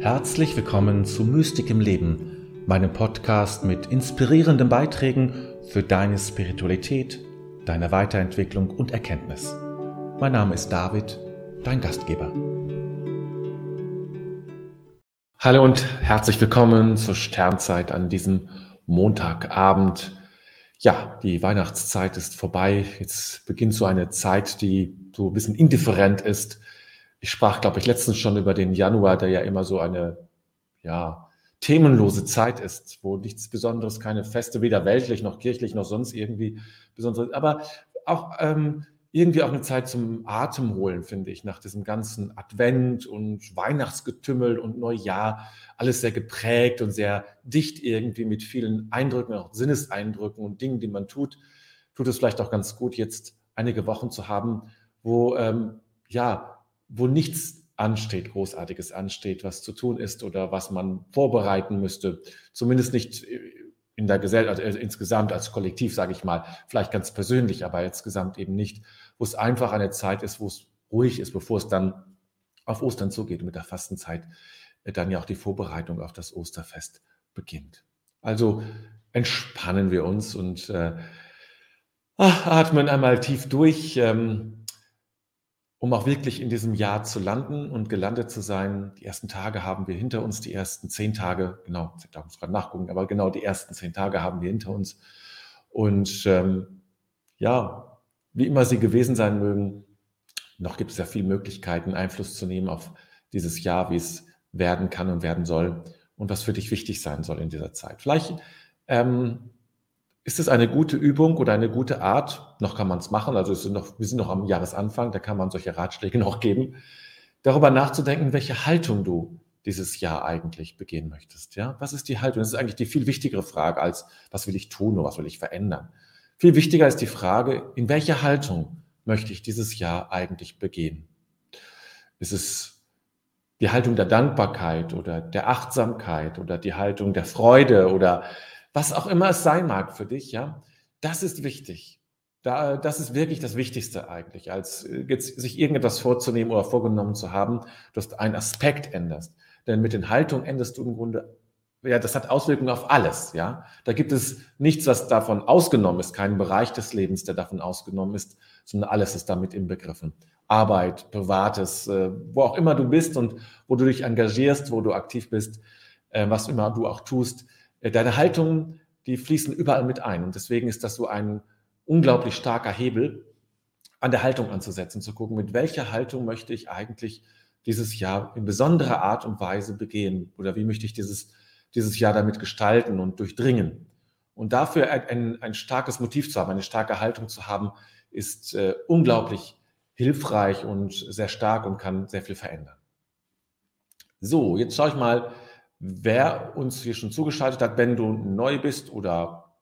Herzlich willkommen zu Mystik im Leben, meinem Podcast mit inspirierenden Beiträgen für deine Spiritualität, deine Weiterentwicklung und Erkenntnis. Mein Name ist David, dein Gastgeber. Hallo und herzlich willkommen zur Sternzeit an diesem Montagabend. Ja, die Weihnachtszeit ist vorbei. Jetzt beginnt so eine Zeit, die so ein bisschen indifferent ist ich sprach, glaube ich, letztens schon über den Januar, der ja immer so eine, ja, themenlose Zeit ist, wo nichts Besonderes, keine Feste, weder weltlich noch kirchlich noch sonst irgendwie Besonderes, aber auch ähm, irgendwie auch eine Zeit zum Atemholen, finde ich, nach diesem ganzen Advent und Weihnachtsgetümmel und Neujahr, alles sehr geprägt und sehr dicht irgendwie mit vielen Eindrücken, auch Sinneseindrücken und Dingen, die man tut, tut es vielleicht auch ganz gut, jetzt einige Wochen zu haben, wo ähm, ja wo nichts ansteht, Großartiges ansteht, was zu tun ist oder was man vorbereiten müsste. Zumindest nicht in der Gesellschaft, also insgesamt als Kollektiv, sage ich mal, vielleicht ganz persönlich, aber insgesamt eben nicht, wo es einfach eine Zeit ist, wo es ruhig ist, bevor es dann auf Ostern zugeht. mit der Fastenzeit äh, dann ja auch die Vorbereitung auf das Osterfest beginnt. Also entspannen wir uns und äh, atmen einmal tief durch. Ähm, um auch wirklich in diesem Jahr zu landen und gelandet zu sein. Die ersten Tage haben wir hinter uns, die ersten zehn Tage, genau, ich darf gerade nachgucken, aber genau die ersten zehn Tage haben wir hinter uns. Und ähm, ja, wie immer sie gewesen sein mögen, noch gibt es ja viele Möglichkeiten, Einfluss zu nehmen auf dieses Jahr, wie es werden kann und werden soll und was für dich wichtig sein soll in dieser Zeit. Vielleicht ähm, ist es eine gute Übung oder eine gute Art, noch kann man es machen, also sind noch, wir sind noch am Jahresanfang, da kann man solche Ratschläge noch geben, darüber nachzudenken, welche Haltung du dieses Jahr eigentlich begehen möchtest. Ja? Was ist die Haltung? Das ist eigentlich die viel wichtigere Frage als, was will ich tun oder was will ich verändern? Viel wichtiger ist die Frage, in welcher Haltung möchte ich dieses Jahr eigentlich begehen? Ist es die Haltung der Dankbarkeit oder der Achtsamkeit oder die Haltung der Freude oder was auch immer es sein mag für dich, ja, das ist wichtig. Da, das ist wirklich das Wichtigste eigentlich, als äh, jetzt sich irgendetwas vorzunehmen oder vorgenommen zu haben, dass du einen Aspekt änderst. Denn mit den Haltungen änderst du im Grunde, ja, das hat Auswirkungen auf alles, ja. Da gibt es nichts, was davon ausgenommen ist, keinen Bereich des Lebens, der davon ausgenommen ist, sondern alles ist damit inbegriffen. Arbeit, Privates, äh, wo auch immer du bist und wo du dich engagierst, wo du aktiv bist, äh, was immer du auch tust, deine Haltungen, die fließen überall mit ein. Und deswegen ist das so ein unglaublich starker Hebel, an der Haltung anzusetzen, zu gucken, mit welcher Haltung möchte ich eigentlich dieses Jahr in besonderer Art und Weise begehen oder wie möchte ich dieses, dieses Jahr damit gestalten und durchdringen. Und dafür ein, ein starkes Motiv zu haben, eine starke Haltung zu haben, ist äh, unglaublich hilfreich und sehr stark und kann sehr viel verändern. So, jetzt schaue ich mal, wer uns hier schon zugeschaltet hat. Wenn du neu bist oder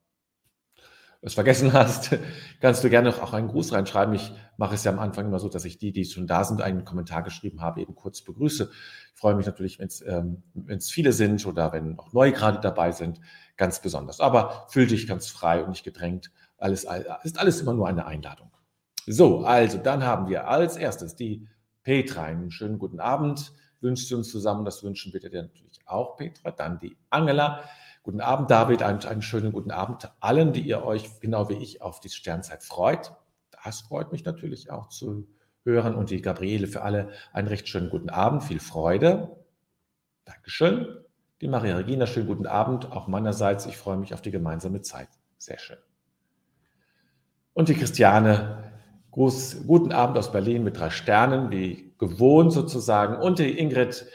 es vergessen hast, kannst du gerne auch einen Gruß reinschreiben. Ich mache es ja am Anfang immer so, dass ich die, die schon da sind, einen Kommentar geschrieben habe, eben kurz begrüße. Ich freue mich natürlich, wenn es ähm, viele sind oder wenn auch neue gerade dabei sind, ganz besonders. Aber fühl dich ganz frei und nicht gedrängt. Alles ist alles immer nur eine Einladung. So, also dann haben wir als erstes die Petra. Einen schönen guten Abend wünscht sie uns zusammen. Das wünschen wir dir natürlich auch, Petra. Dann die Angela. Guten Abend, David. Einen, einen schönen guten Abend allen, die ihr euch genau wie ich auf die Sternzeit freut. Das freut mich natürlich auch zu hören. Und die Gabriele für alle einen recht schönen guten Abend. Viel Freude. Dankeschön. Die Maria Regina, schönen guten Abend. Auch meinerseits. Ich freue mich auf die gemeinsame Zeit. Sehr schön. Und die Christiane, Gruß, guten Abend aus Berlin mit drei Sternen, wie gewohnt sozusagen. Und die Ingrid,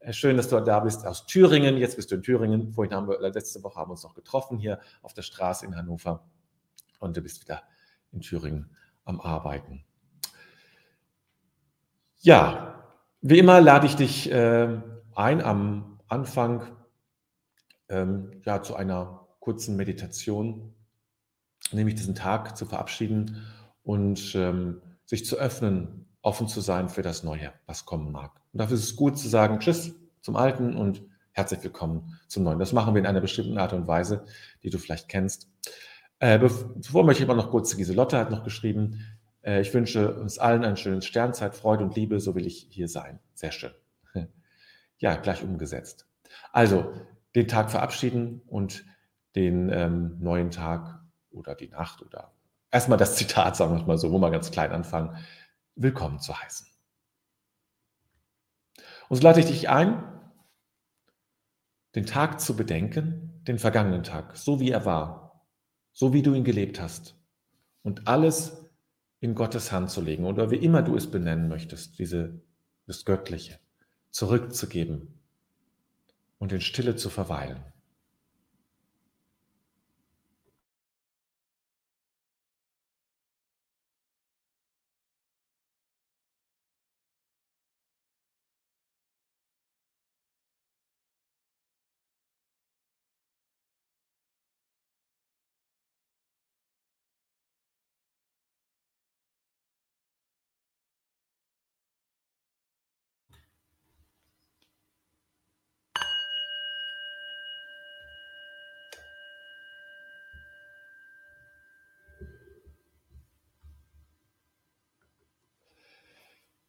äh, schön, dass du da bist aus Thüringen. Jetzt bist du in Thüringen. Vorhin haben wir, letzte Woche haben wir uns noch getroffen hier auf der Straße in Hannover. Und du bist wieder in Thüringen am Arbeiten. Ja, wie immer lade ich dich äh, ein am Anfang ähm, ja, zu einer kurzen Meditation, nämlich diesen Tag zu verabschieden und ähm, sich zu öffnen, offen zu sein für das Neue, was kommen mag. Und dafür ist es gut zu sagen Tschüss zum Alten und herzlich willkommen zum Neuen. Das machen wir in einer bestimmten Art und Weise, die du vielleicht kennst. Äh, bevor möchte ich aber noch kurz, Giselotte hat noch geschrieben, äh, ich wünsche uns allen einen schönen Sternzeit, Freude und Liebe, so will ich hier sein. Sehr schön. ja gleich umgesetzt. Also den Tag verabschieden und den ähm, neuen Tag oder die Nacht oder erstmal das Zitat, sagen wir mal so, wo wir ganz klein anfangen, willkommen zu heißen. Und so lade ich dich ein, den Tag zu bedenken, den vergangenen Tag, so wie er war, so wie du ihn gelebt hast und alles in Gottes Hand zu legen oder wie immer du es benennen möchtest, diese, das Göttliche, zurückzugeben und in Stille zu verweilen.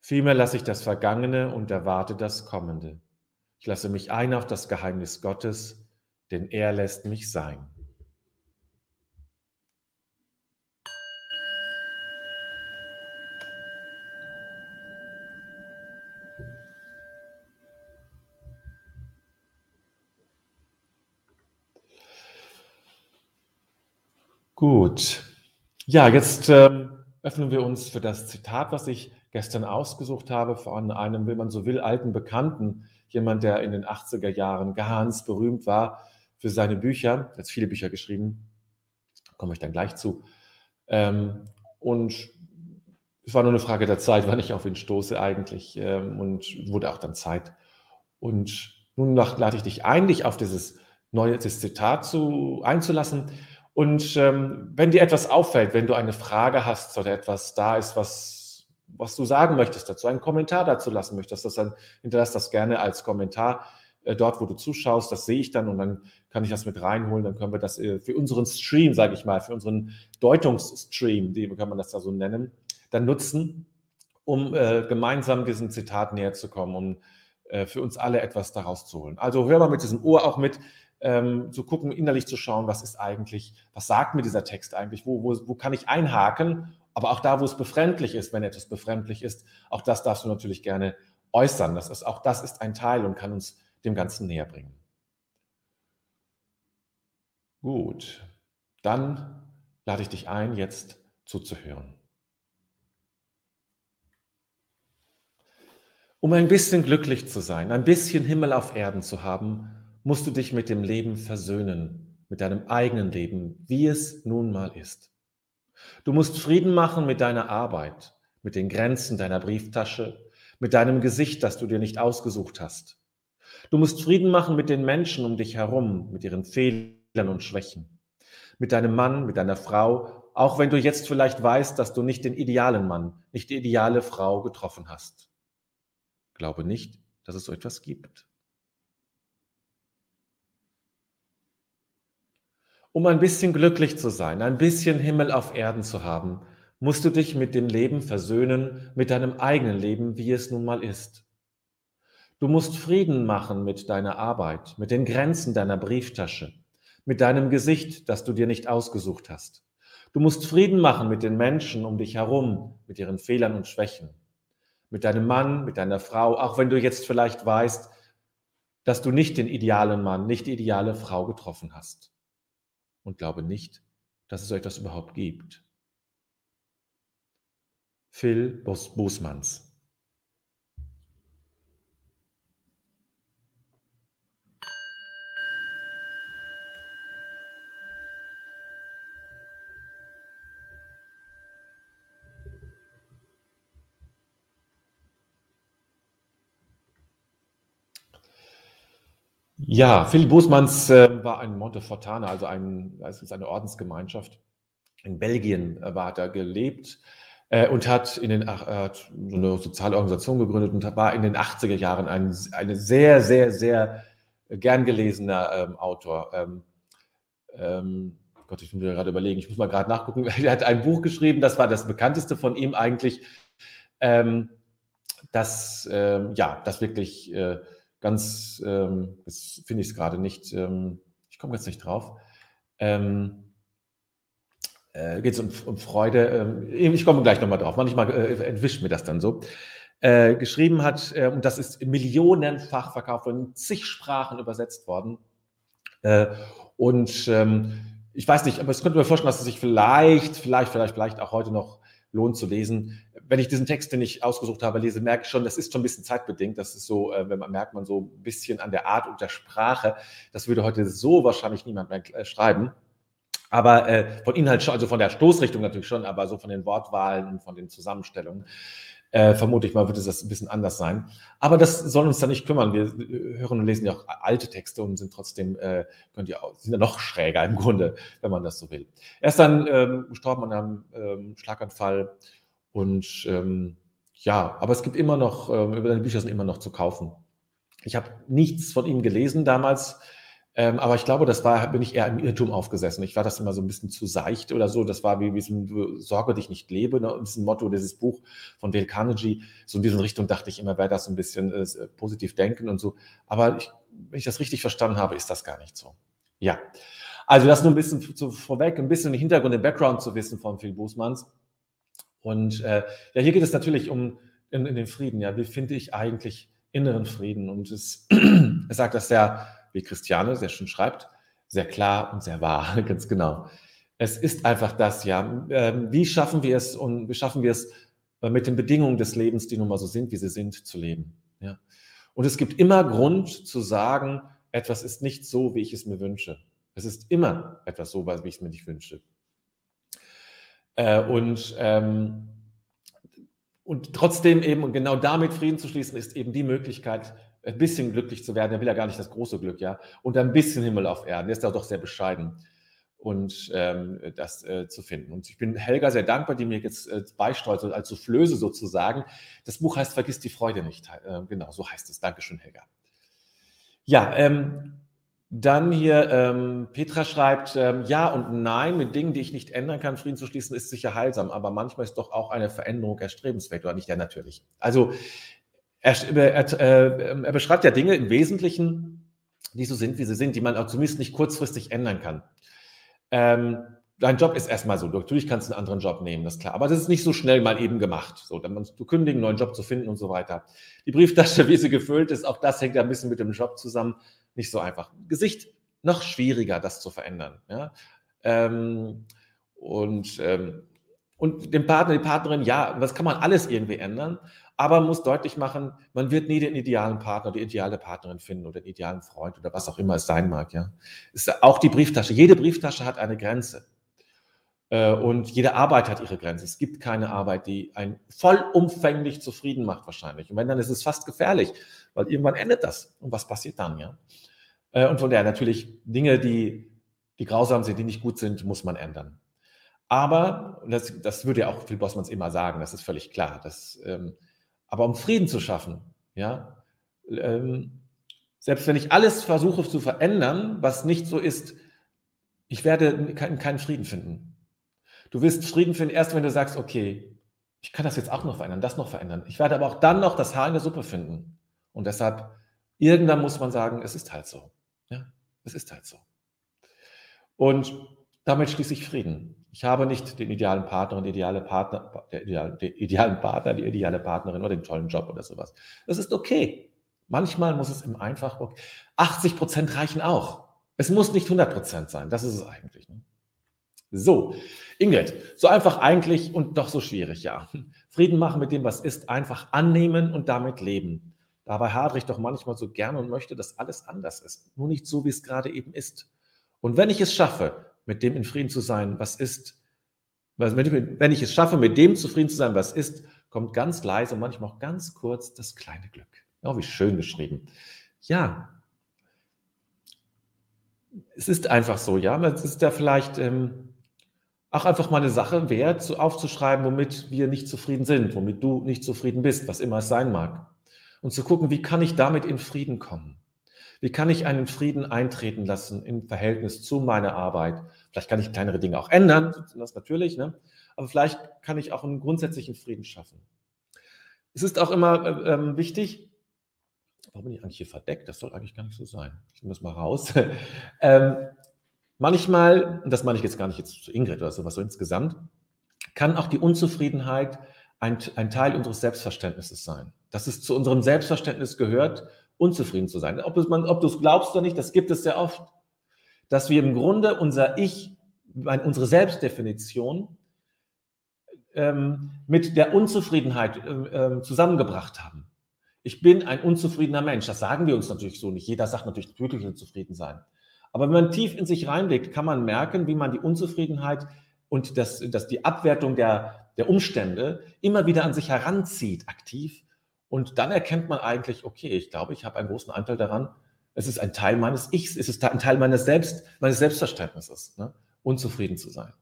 Vielmehr lasse ich das Vergangene und erwarte das Kommende. Ich lasse mich ein auf das Geheimnis Gottes, denn er lässt mich sein. Gut. Ja, jetzt ähm, öffnen wir uns für das Zitat, was ich gestern ausgesucht habe von einem, wenn man so will, alten Bekannten, jemand, der in den 80er Jahren ganz berühmt war für seine Bücher, er hat viele Bücher geschrieben, komme ich dann gleich zu. Ähm, und es war nur eine Frage der Zeit, wann ich auf ihn stoße eigentlich ähm, und wurde auch dann Zeit. Und nun lade ich dich ein, dich auf dieses neue Zitat zu, einzulassen. Und ähm, wenn dir etwas auffällt, wenn du eine Frage hast oder etwas da ist, was was du sagen möchtest dazu, einen Kommentar dazu lassen möchtest, das dann hinterlass das gerne als Kommentar äh, dort, wo du zuschaust. Das sehe ich dann und dann kann ich das mit reinholen. Dann können wir das äh, für unseren Stream, sage ich mal, für unseren Deutungsstream, die kann man das da so nennen, dann nutzen, um äh, gemeinsam diesem Zitat näher zu kommen, um für uns alle etwas daraus zu holen. Also hör mal mit diesem Ohr auch mit, ähm, zu gucken, innerlich zu schauen, was ist eigentlich, was sagt mir dieser Text eigentlich, wo, wo, wo kann ich einhaken aber auch da, wo es befremdlich ist, wenn etwas befremdlich ist, auch das darfst du natürlich gerne äußern. Das ist, auch das ist ein Teil und kann uns dem Ganzen näher bringen. Gut, dann lade ich dich ein, jetzt zuzuhören. Um ein bisschen glücklich zu sein, ein bisschen Himmel auf Erden zu haben, musst du dich mit dem Leben versöhnen, mit deinem eigenen Leben, wie es nun mal ist. Du musst Frieden machen mit deiner Arbeit, mit den Grenzen deiner Brieftasche, mit deinem Gesicht, das du dir nicht ausgesucht hast. Du musst Frieden machen mit den Menschen um dich herum, mit ihren Fehlern und Schwächen. Mit deinem Mann, mit deiner Frau, auch wenn du jetzt vielleicht weißt, dass du nicht den idealen Mann, nicht die ideale Frau getroffen hast. Glaube nicht, dass es so etwas gibt. Um ein bisschen glücklich zu sein, ein bisschen Himmel auf Erden zu haben, musst du dich mit dem Leben versöhnen, mit deinem eigenen Leben, wie es nun mal ist. Du musst Frieden machen mit deiner Arbeit, mit den Grenzen deiner Brieftasche, mit deinem Gesicht, das du dir nicht ausgesucht hast. Du musst Frieden machen mit den Menschen um dich herum, mit ihren Fehlern und Schwächen, mit deinem Mann, mit deiner Frau, auch wenn du jetzt vielleicht weißt, dass du nicht den idealen Mann, nicht die ideale Frau getroffen hast und glaube nicht, dass es so etwas überhaupt gibt. Phil Bos Bosmans Ja, Philipp Bußmanns war ein Montefortaner, also ein, es ist eine Ordensgemeinschaft. In Belgien äh, war er gelebt äh, und hat in den, äh, so eine soziale Organisation gegründet und war in den 80er Jahren ein eine sehr, sehr, sehr gern gelesener ähm, Autor. Ähm, ähm, Gott, ich muss mir gerade überlegen, ich muss mal gerade nachgucken. Er hat ein Buch geschrieben, das war das bekannteste von ihm eigentlich, ähm, das, ähm, ja, das wirklich äh, ganz, ähm, jetzt finde ich es gerade nicht, ähm, ich komme jetzt nicht drauf. Ähm, äh, geht es um, um, Freude. Ähm, ich komme gleich nochmal drauf. Manchmal äh, entwischt mir das dann so. Äh, geschrieben hat, äh, und das ist millionenfach verkauft worden, in zig Sprachen übersetzt worden. Äh, und ähm, ich weiß nicht, aber es könnte mir vorstellen, dass es sich vielleicht, vielleicht, vielleicht, vielleicht auch heute noch lohnt zu lesen. Wenn ich diesen Text, den ich ausgesucht habe, lese, merke ich schon, das ist schon ein bisschen zeitbedingt. Das ist so, äh, wenn man merkt man so ein bisschen an der Art und der Sprache. Das würde heute so wahrscheinlich niemand mehr äh, schreiben. Aber äh, von Inhalt schon, also von der Stoßrichtung natürlich schon, aber so von den Wortwahlen und von den Zusammenstellungen, äh, vermute ich mal, wird es das ein bisschen anders sein. Aber das soll uns da nicht kümmern. Wir hören und lesen ja auch alte Texte und sind trotzdem, äh, könnt ihr auch, sind ja noch schräger im Grunde, wenn man das so will. Er ist dann ähm, gestorben an einem ähm, Schlaganfall und ähm, ja, aber es gibt immer noch, ähm, über seine Bücher sind immer noch zu kaufen. Ich habe nichts von ihm gelesen damals. Ähm, aber ich glaube, das war, bin ich eher im Irrtum aufgesessen. Ich war das immer so ein bisschen zu seicht oder so. Das war wie, wie so ein Sorge dich nicht lebe. Ne? Ist ein Motto dieses Buch von Dale Carnegie. So in diese Richtung dachte ich immer, wäre das so ein bisschen äh, positiv denken und so. Aber ich, wenn ich das richtig verstanden habe, ist das gar nicht so. Ja. Also das nur ein bisschen zu, vorweg, ein bisschen den Hintergrund, den Background zu wissen von Phil Bußmanns. Und äh, ja, hier geht es natürlich um in, in den Frieden. Ja, wie finde ich eigentlich inneren Frieden? Und es, er sagt das sehr wie Christiane sehr schön schreibt, sehr klar und sehr wahr, ganz genau. Es ist einfach das, ja. Ähm, wie schaffen wir es und wie schaffen wir es äh, mit den Bedingungen des Lebens, die nun mal so sind, wie sie sind, zu leben? Ja. Und es gibt immer Grund zu sagen, etwas ist nicht so, wie ich es mir wünsche. Es ist immer etwas so, wie ich es mir nicht wünsche. Äh, und, ähm, und trotzdem eben, und genau damit Frieden zu schließen, ist eben die Möglichkeit, ein bisschen glücklich zu werden. Er will ja gar nicht das große Glück, ja. Und ein bisschen Himmel auf Erden. Er ist da doch sehr bescheiden und ähm, das äh, zu finden. Und ich bin Helga sehr dankbar, die mir jetzt äh, beisteuert, als Soufflöse sozusagen. Das Buch heißt Vergiss die Freude nicht. Äh, genau, so heißt es. Dankeschön, Helga. Ja, ähm, dann hier, ähm, Petra schreibt, ähm, ja und nein, mit Dingen, die ich nicht ändern kann, Frieden zu schließen, ist sicher heilsam, aber manchmal ist doch auch eine Veränderung erstrebenswert oder nicht? Ja, natürlich. Also er, er, äh, er, beschreibt ja Dinge im Wesentlichen, die so sind, wie sie sind, die man auch zumindest nicht kurzfristig ändern kann. Ähm, dein Job ist erstmal so. Natürlich kannst du einen anderen Job nehmen, das ist klar. Aber das ist nicht so schnell mal eben gemacht. So, dann du kündigen, einen neuen Job zu finden und so weiter. Die Brieftasche, wie sie gefüllt ist, auch das hängt ein bisschen mit dem Job zusammen. Nicht so einfach. Gesicht noch schwieriger, das zu verändern. Ja? Ähm, und, ähm, und den Partner, die Partnerin, ja, das kann man alles irgendwie ändern aber man muss deutlich machen, man wird nie den idealen Partner, die ideale Partnerin finden oder den idealen Freund oder was auch immer es sein mag. Ja, ist auch die Brieftasche. Jede Brieftasche hat eine Grenze äh, und jede Arbeit hat ihre Grenze. Es gibt keine Arbeit, die einen vollumfänglich zufrieden macht wahrscheinlich. Und wenn dann ist es fast gefährlich, weil irgendwann endet das. Und was passiert dann? Ja, und von daher natürlich Dinge, die die grausam sind, die nicht gut sind, muss man ändern. Aber, das, das würde ja auch Phil Bossmanns immer sagen, das ist völlig klar, dass ähm, aber um Frieden zu schaffen, ja, ähm, selbst wenn ich alles versuche zu verändern, was nicht so ist, ich werde keinen Frieden finden. Du wirst Frieden finden erst, wenn du sagst, okay, ich kann das jetzt auch noch verändern, das noch verändern. Ich werde aber auch dann noch das Haar in der Suppe finden. Und deshalb, irgendwann muss man sagen, es ist halt so. Es ist halt so. Und damit schließe ich Frieden. Ich habe nicht den idealen Partner und die ideale Partner, der ideale, den idealen Partner, die ideale Partnerin oder den tollen Job oder sowas. Das ist okay. Manchmal muss es im einfach 80 Prozent reichen auch. Es muss nicht 100 Prozent sein. Das ist es eigentlich. Ne? So, Ingrid, so einfach eigentlich und doch so schwierig, ja. Frieden machen mit dem, was ist, einfach annehmen und damit leben. Dabei hadere ich doch manchmal so gerne und möchte, dass alles anders ist. Nur nicht so, wie es gerade eben ist. Und wenn ich es schaffe, mit dem in Frieden zu sein, was ist. Wenn ich es schaffe, mit dem zufrieden zu sein, was ist, kommt ganz leise und manchmal auch ganz kurz das kleine Glück. Oh, wie schön geschrieben. Ja, es ist einfach so, ja. Es ist ja vielleicht ähm, auch einfach mal eine Sache wert, aufzuschreiben, womit wir nicht zufrieden sind, womit du nicht zufrieden bist, was immer es sein mag. Und zu gucken, wie kann ich damit in Frieden kommen? Wie kann ich einen Frieden eintreten lassen im Verhältnis zu meiner Arbeit? Vielleicht kann ich kleinere Dinge auch ändern, das natürlich, ne? aber vielleicht kann ich auch einen grundsätzlichen Frieden schaffen. Es ist auch immer äh, ähm, wichtig, warum bin ich eigentlich hier verdeckt? Das soll eigentlich gar nicht so sein. Ich nehme das mal raus. ähm, manchmal, und das meine ich jetzt gar nicht jetzt zu Ingrid oder sowas, so insgesamt, kann auch die Unzufriedenheit ein, ein Teil unseres Selbstverständnisses sein. Dass es zu unserem Selbstverständnis gehört, unzufrieden zu sein. Ob, ob du es glaubst oder nicht, das gibt es sehr oft. Dass wir im Grunde unser Ich, unsere Selbstdefinition ähm, mit der Unzufriedenheit äh, zusammengebracht haben. Ich bin ein unzufriedener Mensch. Das sagen wir uns natürlich so nicht. Jeder sagt natürlich wirklich unzufrieden sein. Aber wenn man tief in sich reinblickt, kann man merken, wie man die Unzufriedenheit und das, das die Abwertung der, der Umstände immer wieder an sich heranzieht, aktiv und dann erkennt man eigentlich, okay, ich glaube, ich habe einen großen Anteil daran. Es ist ein Teil meines Ichs, es ist ein Teil meines, Selbst, meines Selbstverständnisses, ne? unzufrieden zu sein.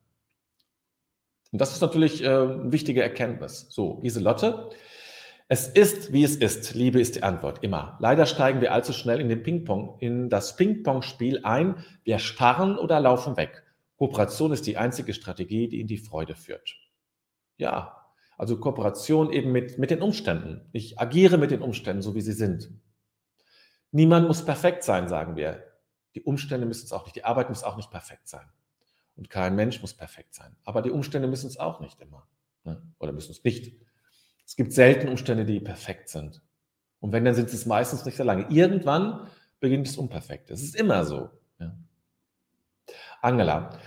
Und das ist natürlich äh, eine wichtige Erkenntnis. So, Lieselotte, es ist, wie es ist. Liebe ist die Antwort, immer. Leider steigen wir allzu schnell in den Ping-Pong, in das Ping-Pong-Spiel ein. Wir starren oder laufen weg. Kooperation ist die einzige Strategie, die in die Freude führt. Ja, also Kooperation eben mit, mit den Umständen. Ich agiere mit den Umständen, so wie sie sind. Niemand muss perfekt sein, sagen wir. Die Umstände müssen es auch nicht. Die Arbeit muss auch nicht perfekt sein. Und kein Mensch muss perfekt sein. Aber die Umstände müssen es auch nicht immer. Ne? Oder müssen es nicht. Es gibt selten Umstände, die perfekt sind. Und wenn, dann sind es meistens nicht sehr lange. Irgendwann beginnt es unperfekt. Es ist immer so. Ja. Angela,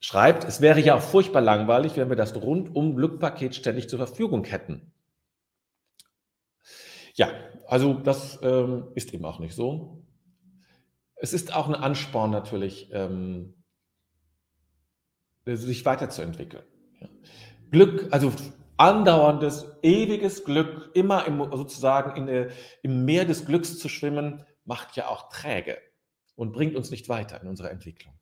schreibt, es wäre ja auch furchtbar langweilig, wenn wir das rundum Glückpaket ständig zur Verfügung hätten. Ja, also das ähm, ist eben auch nicht so. Es ist auch ein Ansporn natürlich, ähm, sich weiterzuentwickeln. Ja. Glück, also andauerndes, ewiges Glück, immer im, sozusagen in, äh, im Meer des Glücks zu schwimmen, macht ja auch träge und bringt uns nicht weiter in unserer Entwicklung.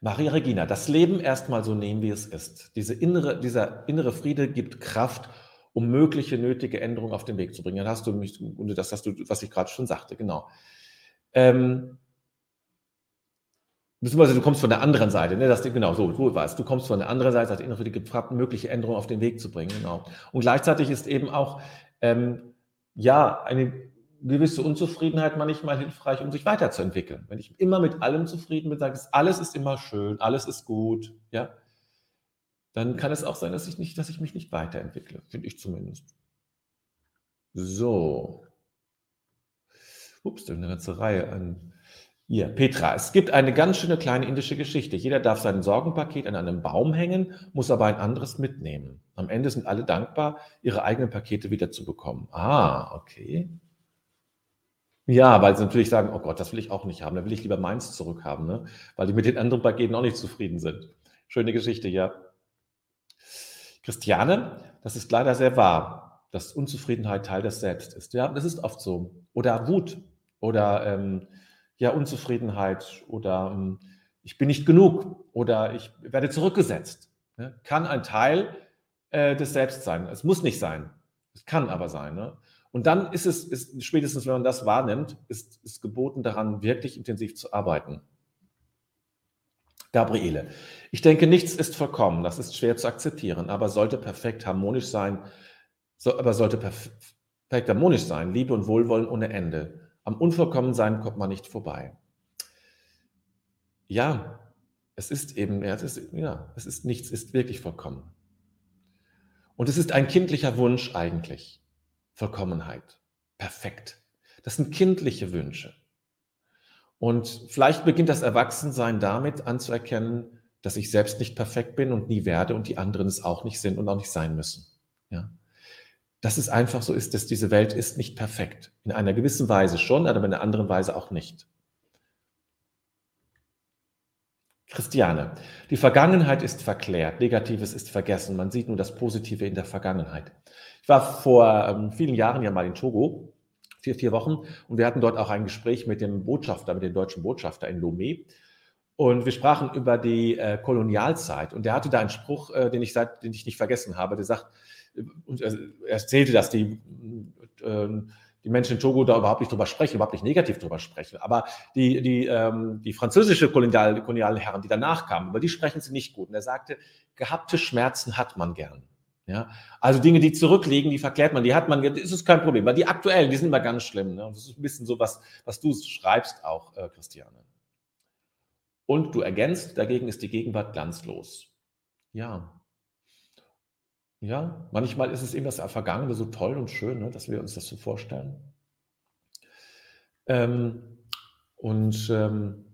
Maria Regina, das Leben erstmal so nehmen, wie es ist. Diese innere, dieser innere Friede gibt Kraft, um mögliche nötige Änderungen auf den Weg zu bringen. Dann hast du mich, und das hast du, was ich gerade schon sagte, genau. Ähm, beziehungsweise du kommst von der anderen Seite, ne? Das, genau, so, so war. Du kommst von der anderen Seite, das innere Friede gibt Kraft, mögliche Änderungen auf den Weg zu bringen, genau. Und gleichzeitig ist eben auch, ähm, ja, eine gewisse Unzufriedenheit manchmal hilfreich, um sich weiterzuentwickeln. Wenn ich immer mit allem zufrieden bin, sage, alles ist immer schön, alles ist gut, ja, dann kann es auch sein, dass ich, nicht, dass ich mich nicht weiterentwickle, finde ich zumindest. So. Ups, da eine ganze Reihe an. Hier, Petra, es gibt eine ganz schöne kleine indische Geschichte. Jeder darf sein Sorgenpaket an einem Baum hängen, muss aber ein anderes mitnehmen. Am Ende sind alle dankbar, ihre eigenen Pakete wieder zu bekommen. Ah, okay. Ja, weil sie natürlich sagen, oh Gott, das will ich auch nicht haben, dann will ich lieber meins zurückhaben, ne? weil die mit den anderen Paketen auch nicht zufrieden sind. Schöne Geschichte, ja. Christiane, das ist leider sehr wahr, dass Unzufriedenheit Teil des Selbst ist. Ja, das ist oft so. Oder Wut oder ähm, ja, Unzufriedenheit oder ähm, ich bin nicht genug oder ich werde zurückgesetzt. Ne? Kann ein Teil äh, des Selbst sein. Es muss nicht sein. Es kann aber sein. Ne? Und dann ist es, ist, spätestens wenn man das wahrnimmt, ist, ist geboten daran, wirklich intensiv zu arbeiten. Gabriele, ich denke, nichts ist vollkommen, das ist schwer zu akzeptieren, aber sollte perfekt harmonisch sein, so, aber sollte perfekt harmonisch sein, Liebe und Wohlwollen ohne Ende. Am Unvollkommensein kommt man nicht vorbei. Ja, es ist eben, ja, es ist, ja, es ist nichts, ist wirklich vollkommen. Und es ist ein kindlicher Wunsch eigentlich. Vollkommenheit. Perfekt. Das sind kindliche Wünsche. Und vielleicht beginnt das Erwachsensein damit anzuerkennen, dass ich selbst nicht perfekt bin und nie werde und die anderen es auch nicht sind und auch nicht sein müssen. Ja. Dass es einfach so ist, dass diese Welt ist nicht perfekt. In einer gewissen Weise schon, aber in einer anderen Weise auch nicht. Christiane, die Vergangenheit ist verklärt, Negatives ist vergessen, man sieht nur das Positive in der Vergangenheit. Ich war vor ähm, vielen Jahren ja mal in Togo vier, vier Wochen. Und wir hatten dort auch ein Gespräch mit dem Botschafter, mit dem deutschen Botschafter in Lomé. Und wir sprachen über die äh, Kolonialzeit. Und der hatte da einen Spruch, äh, den, ich seit, den ich nicht vergessen habe. Der sagt, und er erzählte, dass die, äh, die Menschen in Togo da überhaupt nicht drüber sprechen, überhaupt nicht negativ drüber sprechen. Aber die, die, ähm, die französische Kolonial, Kolonialherren, die danach kamen, über die sprechen sie nicht gut. Und er sagte, gehabte Schmerzen hat man gern. Ja, also Dinge, die zurückliegen, die verklärt man, die hat man, ist es kein Problem, weil die aktuellen, die sind immer ganz schlimm. Ne? Das ist ein bisschen so was, was du schreibst auch, äh, Christiane. Und du ergänzt, dagegen ist die Gegenwart glanzlos. Ja, ja, manchmal ist es eben das Vergangene so toll und schön, ne, dass wir uns das so vorstellen. Ähm, und ähm,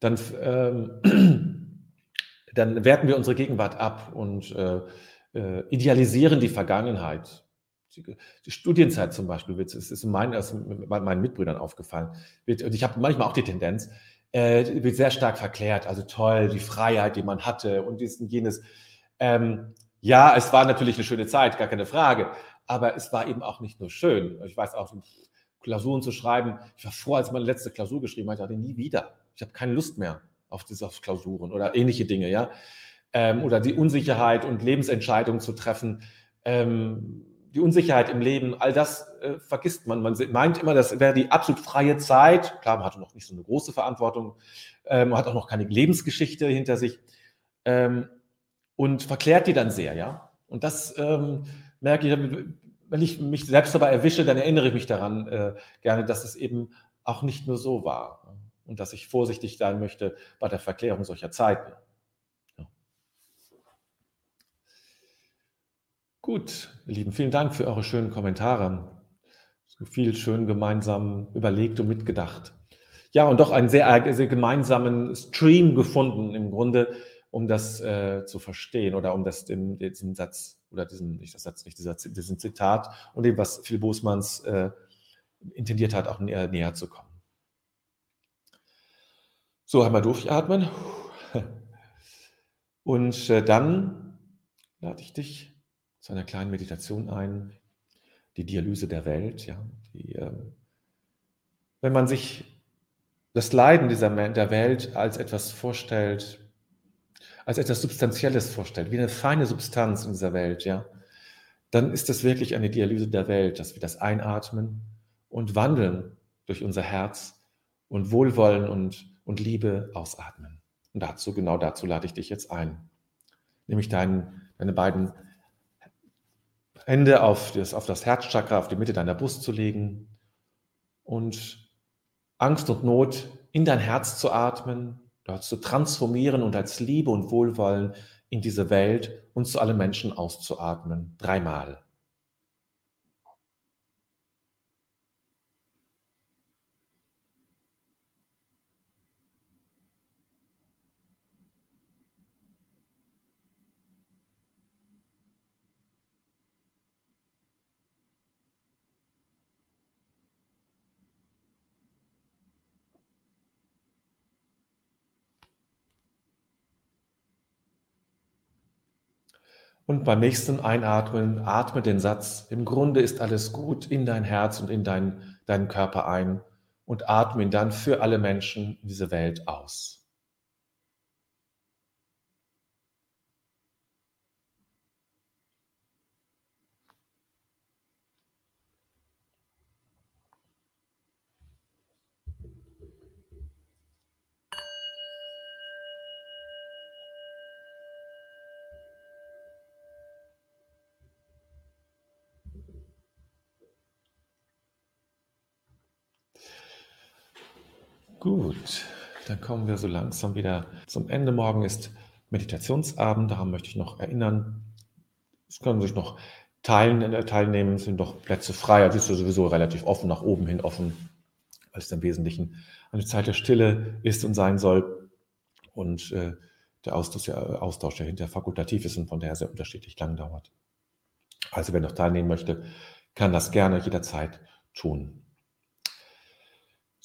dann, ähm, dann werten wir unsere Gegenwart ab und äh, äh, idealisieren die Vergangenheit. Die, die Studienzeit zum Beispiel, es ist meinen, ist meinen Mitbrüdern aufgefallen. Wird, und ich habe manchmal auch die Tendenz, äh, wird sehr stark verklärt. Also toll, die Freiheit, die man hatte und dies und jenes. Ähm, ja, es war natürlich eine schöne Zeit, gar keine Frage. Aber es war eben auch nicht nur schön. Ich weiß auch, Klausuren zu schreiben. Ich war froh, als meine letzte Klausur geschrieben habe, ich dachte, nie wieder. Ich habe keine Lust mehr auf diese Klausuren oder ähnliche Dinge, ja. Ähm, oder die Unsicherheit und Lebensentscheidungen zu treffen. Ähm, die Unsicherheit im Leben, all das äh, vergisst man. Man meint immer, das wäre die absolut freie Zeit. Klar, man hatte noch nicht so eine große Verantwortung, ähm, man hat auch noch keine Lebensgeschichte hinter sich. Ähm, und verklärt die dann sehr, ja. Und das ähm, merke ich, wenn ich mich selbst dabei erwische, dann erinnere ich mich daran äh, gerne, dass es eben auch nicht nur so war und dass ich vorsichtig sein möchte bei der Verklärung solcher Zeiten. Ja. Gut, ihr Lieben, vielen Dank für eure schönen Kommentare. So viel schön gemeinsam überlegt und mitgedacht. Ja, und doch einen sehr, sehr gemeinsamen Stream gefunden im Grunde, um das äh, zu verstehen oder um das dem, diesen Satz oder diesen, nicht das Satz, nicht dieser, diesen Zitat und dem, was Phil Bosmanns äh, intendiert hat, auch näher, näher zu kommen. So, einmal durchatmen. Und äh, dann lade ich dich zu einer kleinen Meditation ein, die Dialyse der Welt. Ja, die, ähm, wenn man sich das Leiden dieser, der Welt als etwas vorstellt, als etwas Substanzielles vorstellt, wie eine feine Substanz in dieser Welt, ja, dann ist das wirklich eine Dialyse der Welt, dass wir das einatmen und wandeln durch unser Herz und Wohlwollen und, und Liebe ausatmen. Und dazu, genau dazu lade ich dich jetzt ein. Nämlich dein, deine beiden Hände auf das, auf das Herzchakra, auf die Mitte deiner Brust zu legen und Angst und Not in dein Herz zu atmen dort zu transformieren und als Liebe und Wohlwollen in diese Welt und zu allen Menschen auszuatmen. Dreimal. Und beim nächsten Einatmen atme den Satz, im Grunde ist alles gut in dein Herz und in dein, deinen Körper ein und atme ihn dann für alle Menschen in diese Welt aus. Gut, dann kommen wir so langsam wieder zum Ende. Morgen ist Meditationsabend, daran möchte ich noch erinnern. Es können sich noch teilen, äh, teilnehmen, es sind doch Plätze frei. Also ist sowieso relativ offen, nach oben hin offen, weil es im Wesentlichen eine Zeit der Stille ist und sein soll. Und äh, der Austausch, ja, Austausch ja hinterher fakultativ ist und von daher sehr unterschiedlich lang dauert. Also wer noch teilnehmen möchte, kann das gerne jederzeit tun.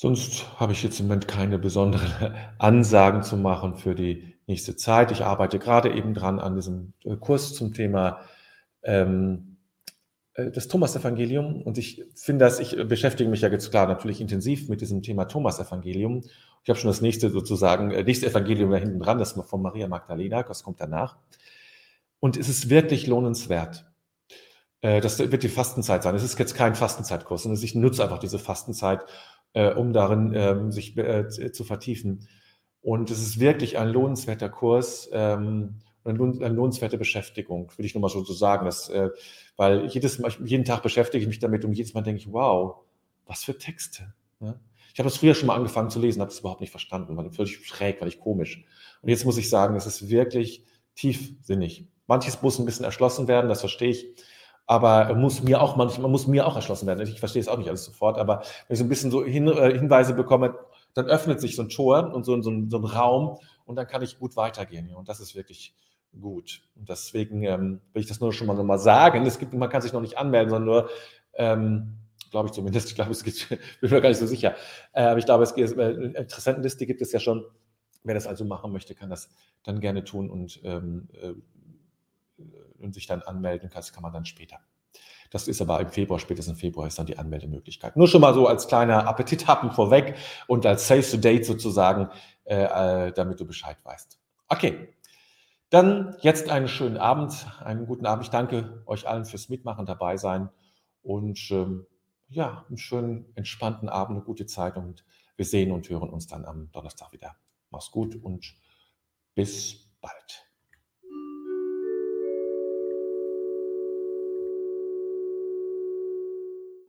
Sonst habe ich jetzt im Moment keine besonderen Ansagen zu machen für die nächste Zeit. Ich arbeite gerade eben dran an diesem äh, Kurs zum Thema ähm, äh, das Thomas-Evangelium und ich finde das, ich beschäftige mich ja jetzt klar natürlich intensiv mit diesem Thema Thomas-Evangelium. Ich habe schon das nächste sozusagen, äh, nächste Evangelium da hinten dran, das von Maria Magdalena, das kommt danach. Und es ist wirklich lohnenswert. Das wird die Fastenzeit sein. Es ist jetzt kein Fastenzeitkurs, sondern ich nutze einfach diese Fastenzeit, um darin ähm, sich zu vertiefen. Und es ist wirklich ein lohnenswerter Kurs. Ähm, eine lohnenswerte Beschäftigung, will ich nur mal so, sagen. Dass, äh, weil jedes, jeden Tag beschäftige ich mich damit und jedes Mal denke ich, wow, was für Texte. Ne? Ich habe das früher schon mal angefangen zu lesen, habe es überhaupt nicht verstanden, weil völlig schräg, weil ich komisch. Und jetzt muss ich sagen, es ist wirklich tiefsinnig. Manches muss ein bisschen erschlossen werden, das verstehe ich. Aber muss mir auch manchmal muss mir auch erschlossen werden. Ich verstehe es auch nicht alles sofort, aber wenn ich so ein bisschen so Hin, äh, Hinweise bekomme, dann öffnet sich so ein Tor und so, so, ein, so ein Raum und dann kann ich gut weitergehen. Und das ist wirklich gut. Und deswegen ähm, will ich das nur schon mal, mal sagen. Es gibt, man kann sich noch nicht anmelden, sondern nur, ähm, glaube ich zumindest, ich glaube, es gibt, bin mir gar nicht so sicher. Äh, aber ich glaube, es gibt, äh, Interessentenliste gibt es ja schon. Wer das also machen möchte, kann das dann gerne tun und, ähm, äh, und sich dann anmelden. Das kann man dann später. Das ist aber im Februar, spätestens im Februar ist dann die Anmeldemöglichkeit. Nur schon mal so als kleiner Appetithappen vorweg und als Save to Date sozusagen, äh, äh, damit du Bescheid weißt. Okay, dann jetzt einen schönen Abend, einen guten Abend. Ich danke euch allen fürs Mitmachen, dabei sein und ähm, ja, einen schönen, entspannten Abend, eine gute Zeit und wir sehen und hören uns dann am Donnerstag wieder. Mach's gut und bis bald.